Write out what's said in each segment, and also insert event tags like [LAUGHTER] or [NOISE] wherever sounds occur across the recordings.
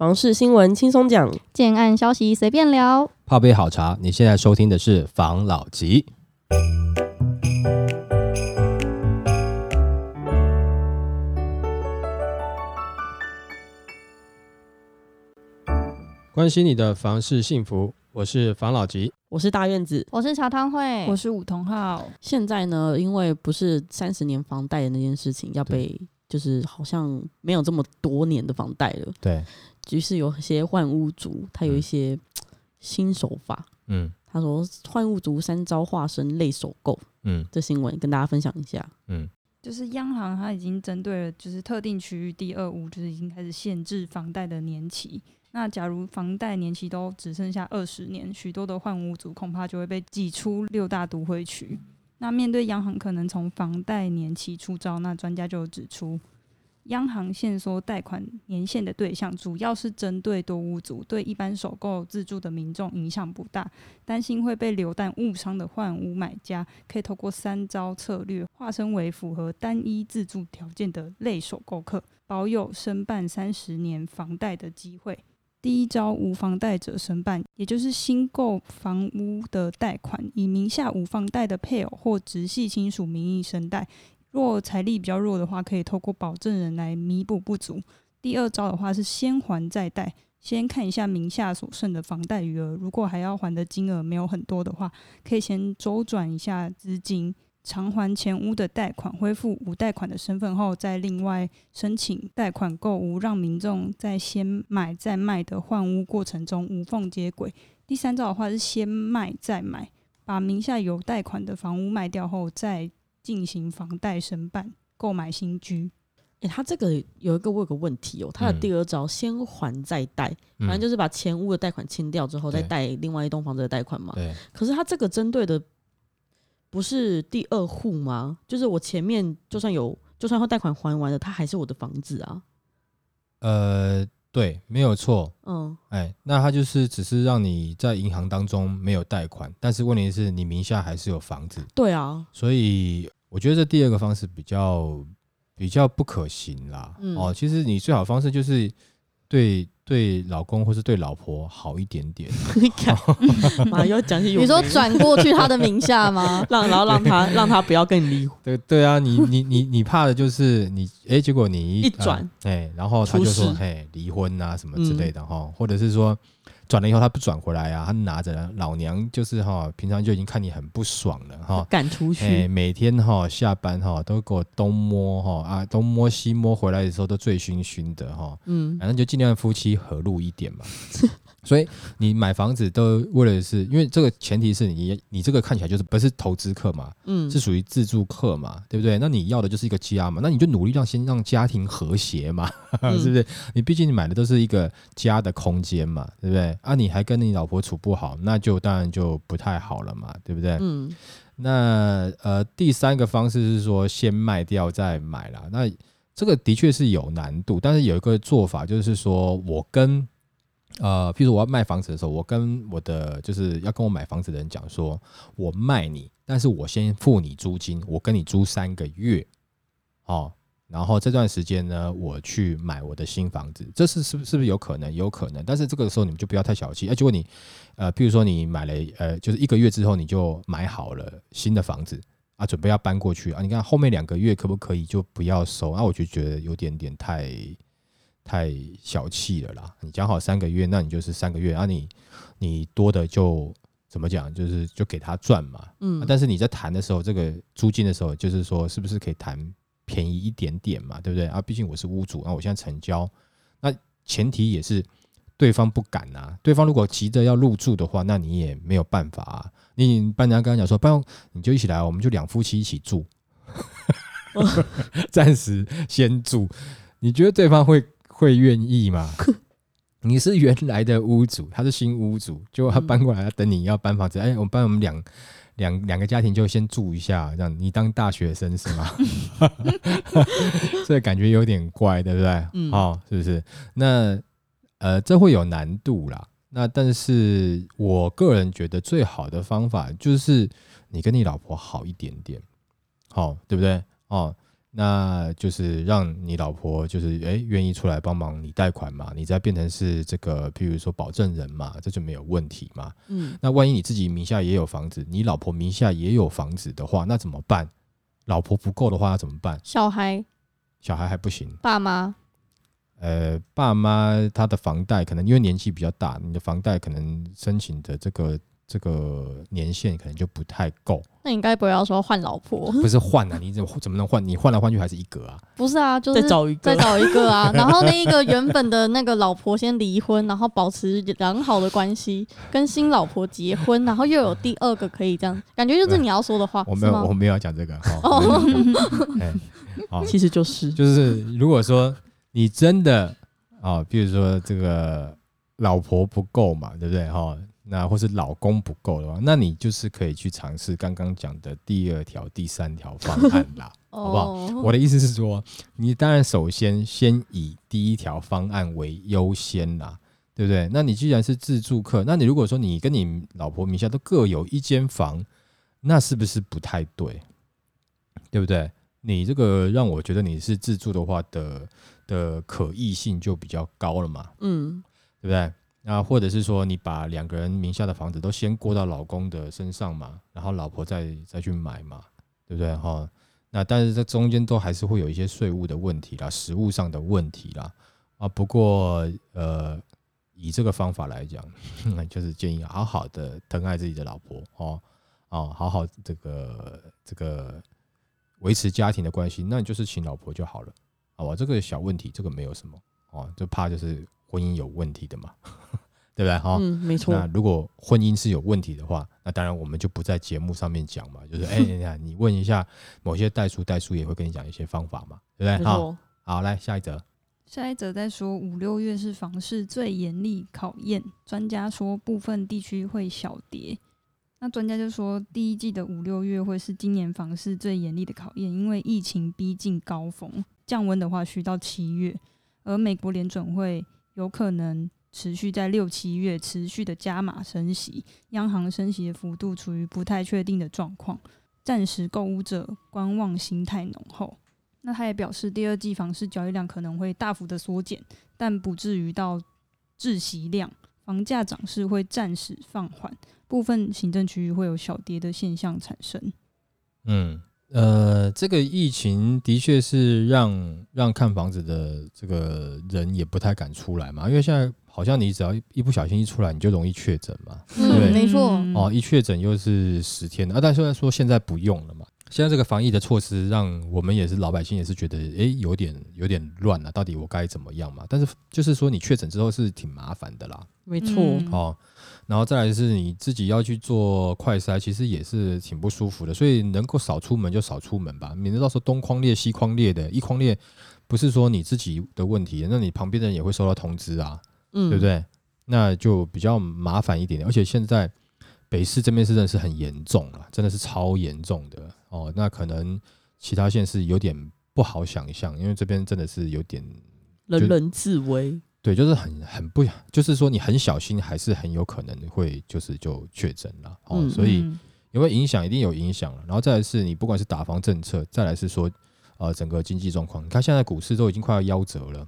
房事新闻轻松讲，建案消息随便聊。泡杯好茶，你现在收听的是房老吉。关心你的房事幸福，我是房老吉。我是大院子。我是茶汤会，我是武同浩，现在呢，因为不是三十年房贷的那件事情要被，就是好像没有这么多年的房贷了，对，于是有些换屋族，他有一嗯些新手法。嗯他说换屋族三招化身类首购，嗯这新闻跟大家分享一下。嗯，就是央行它已经针对了就是特定区域第二屋，就是已经开始限制房贷的年期。那假如房贷年期都只剩下二十年，许多的换屋族恐怕就会被挤出六大都会区。那面对央行可能从房贷年期出招，那专家就指出，央行限缩贷款年限的对象主要是针对多屋族，对一般首购自住的民众影响不大。担心会被流弹误伤的换屋买家，可以透过三招策略，化身为符合单一自住条件的类首购客，保有申办三十年房贷的机会。第一招，无房贷者申办，也就是新购房屋的贷款，以名下无房贷的配偶或直系亲属名义申贷。若财力比较弱的话，可以透过保证人来弥补不足。第二招的话是先还再贷，先看一下名下所剩的房贷余额，如果还要还的金额没有很多的话，可以先周转一下资金，偿还前屋的贷款，恢复无贷款的身份后，再另外申请贷款购屋，让民众在先买再卖的换屋过程中无缝接轨。第三招的话是先卖再买，把名下有贷款的房屋卖掉后，再进行房贷申办，购买新居。诶，他这个有一个我有个问题哦，他的嗯第二招先还再贷，嗯反正就是把前屋的贷款清掉之后，再贷另外一栋房子的贷款嘛。对，可是他这个针对的不是第二户吗？就是我前面就算有，就算他贷款还完了，他还是我的房子啊。呃，对，没有错。嗯，哎，那他就是只是让你在银行当中没有贷款，但是问题是你名下还是有房子，对啊，所以我觉得这第二个方式比较比较不可行啦。嗯哦，其实你最好的方式就是对对老公或是对老婆好一点点。[LAUGHS] 你要 [LAUGHS] 讲些有你说转过去他的名下吗？[LAUGHS] 让，然后让他让他不要跟你离婚。对对啊，你你你你怕的就是你哎，结果你一转呃哎、然后他就说哎离婚啊什么之类的哈、或者是说转了以后他不转回来啊，他拿着老娘就是哈、平常就已经看你很不爽了哈。赶出去，哎，每天哈、下班哈、都给我东摸哈啊东摸西摸，回来的时候都醉醺醺的哈、嗯，反正就尽量夫妻和睦一点嘛。[LAUGHS] 所以你买房子都为了是因为这个前提是你你这个看起来就是不是投资客嘛，嗯，是属于自住客嘛，对不对？那你要的就是一个家嘛，那你就努力让先让家庭和谐嘛，[LAUGHS] 嗯是不是？你毕竟你买的都是一个家的空间嘛，对不对？啊，你还跟你老婆处不好，那就当然就不太好了嘛，对不对？嗯那呃，第三个方式是说先卖掉再买啦。那这个的确是有难度，但是有一个做法就是说我跟呃，譬如我要卖房子的时候，我跟我的就是要跟我买房子的人讲说，我卖你，但是我先付你租金，我跟你租三个月，哦。然后这段时间呢，我去买我的新房子，这是是不是不是有可能？有可能，但是这个时候你们就不要太小气。哎、结果你，呃，譬如说你买了，呃，就是一个月之后你就买好了新的房子啊，准备要搬过去啊，你看后面两个月可不可以就不要收？啊，我就觉得有点点太太小气了啦。你讲好三个月，那你就是三个月啊你，你多的就怎么讲，就是就给他赚嘛。嗯啊，但是你在谈的时候，这个租金的时候，就是说是不是可以谈便宜一点点嘛，对不对啊？毕竟我是屋主，那我现在成交，那前提也是对方不敢啊。对方如果急着要入住的话，那你也没有办法啊。你搬家跟他讲说，不然你就一起来，我们就两夫妻一起住 [LAUGHS] [LAUGHS] 暂时先住。你觉得对方会会愿意吗？[LAUGHS] 你是原来的屋主，他是新屋主，结果他嗯搬过来，他等你要搬房子，哎，我们搬我们两两两个家庭就先住一下，这样你当大学生是吗？[LAUGHS] [LAUGHS] 这感觉有点怪，对不对？嗯哦，是不是？那呃，这会有难度啦。那但是我个人觉得最好的方法就是你跟你老婆好一点点，好、对不对？哦，那就是让你老婆就是诶愿意出来帮忙你贷款嘛，你再变成是这个，譬如说保证人嘛，这就没有问题嘛。嗯，那万一你自己名下也有房子，你老婆名下也有房子的话，那怎么办？老婆不够的话要怎么办？小孩、小孩还不行，爸妈，呃，爸妈他的房贷可能因为年纪比较大，你的房贷可能申请的这个这个年限可能就不太够，那你该不会要说换老婆？不是换啊，你怎么怎么能换？你换来换去还是一个啊？不是啊，就是再找一个，再找一个啊，[LAUGHS] 然后那一个原本的那个老婆先离婚，然后保持良好的关系，跟新老婆结婚，然后又有第二个可以这样，感觉就是你要说的话，我没有，我没有要讲这个。哦哦，其实就是就是如果说你真的啊，比如说这个老婆不够嘛，对不对哈？那或是老公不够的话，那你就是可以去尝试刚刚讲的第二条、第三条方案啦。[LAUGHS] 好不好哦我的意思是说，你当然首先先以第一条方案为优先啦，对不对？那你既然是自住客，那你如果说你跟你老婆名下都各有一间房，那是不是不太对？对不对？你这个让我觉得你是自住的话的的可议性就比较高了嘛，嗯，对不对？那或者是说你把两个人名下的房子都先过到老公的身上嘛，然后老婆再再去买嘛，对不对？哈，那但是这中间都还是会有一些税务的问题啦，实物上的问题啦。啊，不过呃，以这个方法来讲，[LAUGHS] 就是建议好好的疼爱自己的老婆哦，哦，好好这个这个维持家庭的关系，那你就是请老婆就好了，好吧？这个小问题，这个没有什么哦，就怕就是婚姻有问题的嘛，[LAUGHS] 对不对？哈、嗯，没错那，如果婚姻是有问题的话，那当然我们就不在节目上面讲嘛，就是 [LAUGHS] 哎，你看你问一下某些代书，代书也会跟你讲一些方法嘛，对不对？好，好，来下一则，下一则在说五六月是房市最严厉考验，专家说部分地区会小跌。那专家就说，第一季的五六月会是今年房市最严厉的考验，因为疫情逼近高峰，降温的话需到七月，而美国联准会有可能持续在六七月持续的加码升息，央行升息的幅度处于不太确定的状况，暂时购物者观望心态浓厚。那他也表示，第二季房市交易量可能会大幅的缩减，但不至于到窒息量，房价涨势会暂时放缓，部分行政区域会有小跌的现象产生。嗯，呃，这个疫情的确是让让看房子的这个人也不太敢出来嘛，因为现在好像你只要一一不小心一出来，你就容易确诊嘛。对嗯，没错，嗯哦，一确诊又是十天的啊，但虽然说现在不用了嘛，现在这个防疫的措施让我们也是老百姓也是觉得，诶，有点有点乱了、到底我该怎么样嘛？但是就是说你确诊之后是挺麻烦的啦，没错，嗯哦，然后再来是你自己要去做快筛，其实也是挺不舒服的，所以能够少出门就少出门吧，免得到时候东框列西框列的，一框列不是说你自己的问题，那你旁边的人也会收到通知啊，嗯，对不？对？那就比较麻烦一点，而且现在北市这边是真的是很严重了，真的是超严重的哦。那可能其他县市有点不好想象，因为这边真的是有点人人自危，对，就是很很不，就是说你很小心，还是很有可能会就是就确诊了哦。嗯所以嗯有没有影响？一定有影响了。然后再来是你不管是打房政策，再来是说呃整个经济状况，你看现在股市都已经快要夭折了，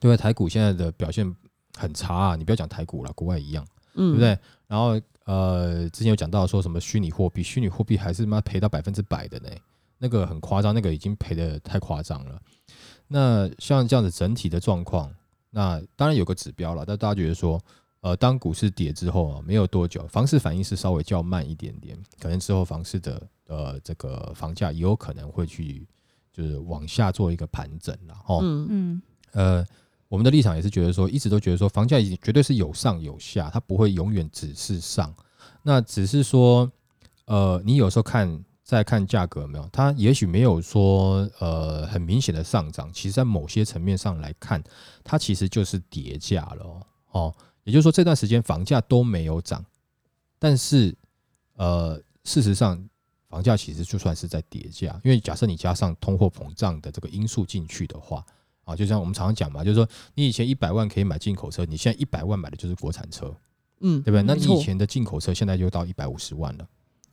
对不对？台股现在的表现很差啊，你不要讲台股了，国外一样，嗯，对不对？然后呃，之前有讲到说什么虚拟货币，虚拟货币还是妈赔到百分之百的呢，那个很夸张，那个已经赔的太夸张了。那像这样子整体的状况，那当然有个指标了，但大家觉得说，呃，当股市跌之后啊，没有多久，房市反应是稍微较慢一点点，可能之后房市的呃这个房价也有可能会去就是往下做一个盘整了哦。嗯嗯呃，我们的立场也是觉得说，一直都觉得说，房价已经绝对是有上有下，它不会永远只是上。那只是说，呃，你有时候看再看价格有没有，它也许没有说呃很明显的上涨，其实在某些层面上来看，它其实就是叠价了哦。哦，也就是说这段时间房价都没有涨，但是呃，事实上房价其实就算是在叠价，因为假设你加上通货膨胀的这个因素进去的话。啊，就像我们常常讲嘛，就是说你以前一百万可以买进口车，你现在一百万买的就是国产车，嗯，对不对？那你以前的进口车现在就到一百五十万了，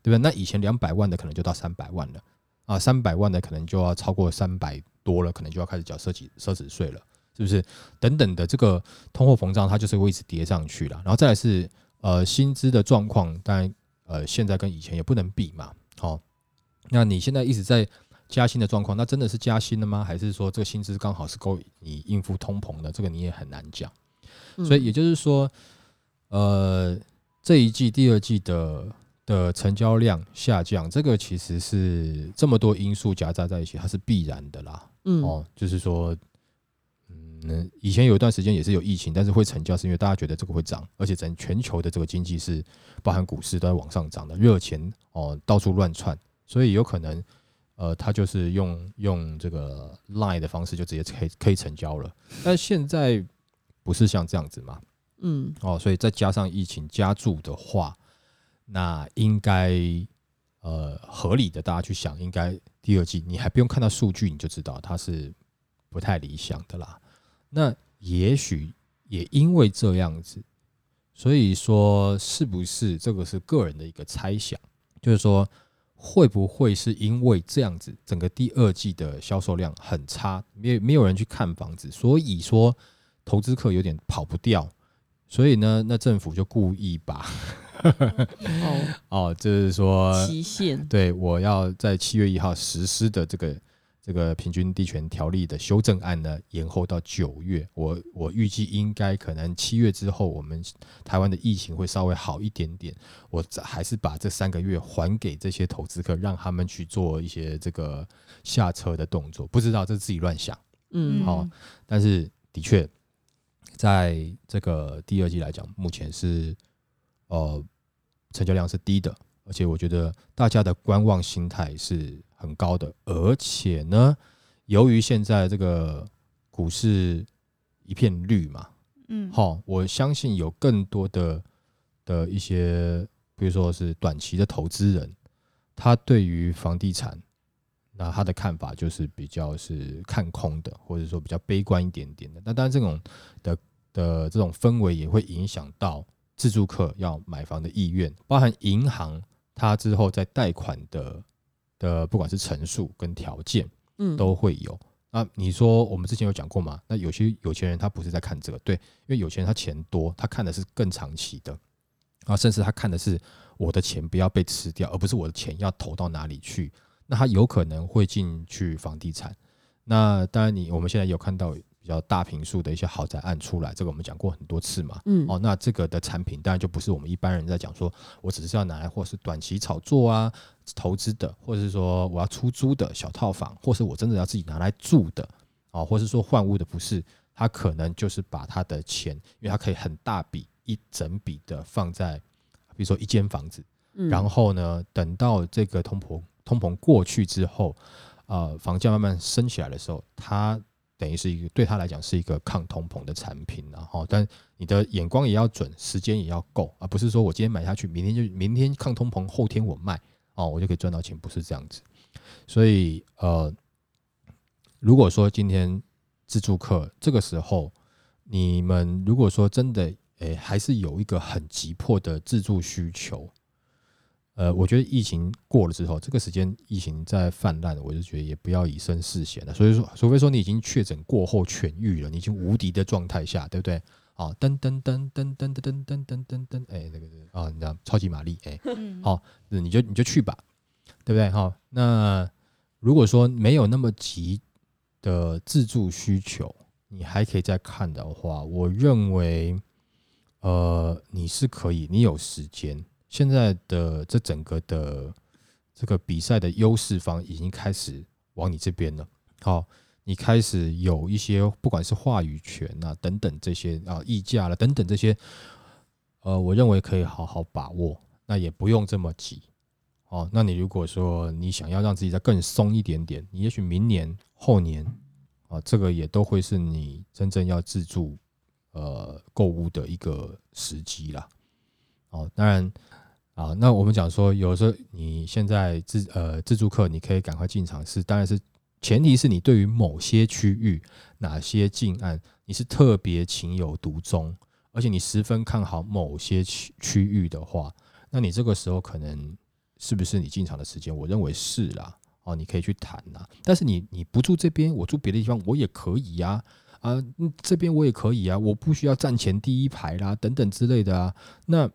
对不对？那以前两百万的可能就到三百万了，啊，三百万的可能就要超过三百多了，可能就要开始缴奢侈奢侈税了，是不是？等等的这个通货膨胀，它就是会一直跌上去了。然后再来是呃薪资的状况，当然呃现在跟以前也不能比嘛。好，那你现在一直在加薪的状况，那真的是加薪了吗？还是说这个薪资刚好是够你应付通膨的？这个你也很难讲。所以也就是说，呃，这一季、第二季的的成交量下降，这个其实是这么多因素夹杂在一起，它是必然的啦。嗯哦，就是说，嗯，以前有一段时间也是有疫情，但是会成交，是因为大家觉得这个会涨，而且整全球的这个经济是包含股市都在往上涨的，热钱哦到处乱窜，所以有可能，呃，他就是用用这个 line 的方式就直接可以可以成交了，但现在不是像这样子嘛？嗯哦，所以再加上疫情加注的话，那应该呃合理的，大家去想，应该第二季你还不用看到数据，你就知道它是不太理想的啦。那也许也因为这样子，所以说是不是这个是个人的一个猜想，就是说会不会是因为这样子，整个第二季的销售量很差，没有没有人去看房子，所以说投资客有点跑不掉。所以呢，那政府就故意把哦，[LAUGHS] 哦，就是说，期限对我要在七月一号实施的这个这个平均地权条例的修正案呢，延后到九月。我我预计应该可能七月之后，我们台湾的疫情会稍微好一点点。我还是把这三个月还给这些投资客，让他们去做一些这个下车的动作。不知道这是自己乱想，嗯好但是的确，在这个第二季来讲，目前是呃成交量是低的，而且我觉得大家的观望心态是很高的，而且呢，由于现在这个股市一片绿嘛，嗯，好，我相信有更多的的一些，比如说是短期的投资人，他对于房地产，那他的看法就是比较是看空的，或者说比较悲观一点点的。那当然，这种的的这种氛围也会影响到自住客要买房的意愿，包含银行它之后在贷款的的不管是陈述跟条件，嗯都会有。那你说我们之前有讲过吗？那有些有钱人他不是在看这个，对，因为有钱人他钱多，他看的是更长期的，啊，甚至他看的是我的钱不要被吃掉，而不是我的钱要投到哪里去。那他有可能会进去房地产。那当然你，我们现在有看到比较大平数的一些豪宅案出来，这个我们讲过很多次嘛。嗯。哦，那这个的产品当然就不是我们一般人在讲说，我只是要拿来或是短期炒作啊、投资的，或者是说我要出租的小套房，或是我真的要自己拿来住的，哦，或是说换屋的，不是，他可能就是把他的钱，因为他可以很大笔一整笔的放在，比如说一间房子，嗯。然后呢，等到这个通膨通膨过去之后，呃，房价慢慢升起来的时候，它等于是一个对他来讲是一个抗通膨的产品，然后，但你的眼光也要准，时间也要够，而不是说我今天买下去，明天就明天抗通膨，后天我卖，哦，我就可以赚到钱，不是这样子。所以，呃，如果说今天自助客这个时候，你们如果说真的，诶、还是有一个很急迫的自助需求，呃，我觉得疫情过了之后，这个时间疫情在泛滥，我就觉得也不要以身试险了。所以说，除非说你已经确诊过后痊愈了，你已经无敌的状态下，对不对？啊，噔噔噔噔噔噔噔噔噔噔噔，哎，那个啊，你知道超级玛丽，哎，嗯 [LAUGHS] 好那你就你就去吧，对不对？哈，那如果说没有那么急的自助需求，你还可以再看的话，我认为，呃，你是可以，你有时间。现在的这整个的这个比赛的优势方已经开始往你这边了。好，你开始有一些不管是话语权啊等等这些啊溢价了等等这些，呃，我认为可以好好把握，那也不用这么急。哦，那你如果说你想要让自己再更松一点点，你也许明年、后年啊，这个也都会是你真正要自助呃购物的一个时机啦。哦，当然啊，那我们讲说，有时候你现在自呃自助客，你可以赶快进场是，当然是前提是你对于某些区域哪些近岸，你是特别情有独钟，而且你十分看好某些区区域的话，那你这个时候可能是不是你进场的时间？我认为是啦。哦，你可以去谈呐、但是你你不住这边，我住别的地方，我也可以呀、啊，这边我也可以啊，我不需要站前第一排啦，等等之类的啊。那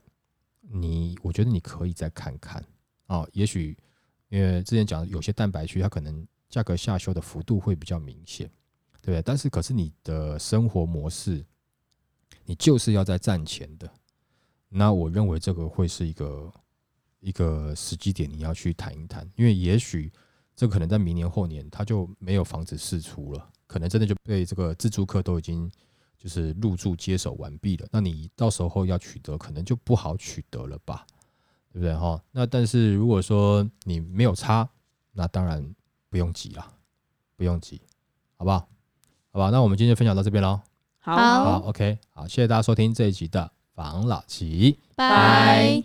你我觉得你可以再看看。哦，也许因为之前讲有些蛋白区它可能价格下修的幅度会比较明显，对不对？但是可是你的生活模式，你就是要在站前的，那我认为这个会是一个一个时机点，你要去谈一谈，因为也许这可能在明年后年它就没有房子释出了，可能真的就被这个自住客都已经就是入住接手完毕了，那你到时候要取得可能就不好取得了吧，对不对哈？那但是如果说你没有差，那当然不用急啦，不用急，好不好？好吧，那我们今天就分享到这边喽。好好好，OK，好，谢谢大家收听这一集的防老奇。拜。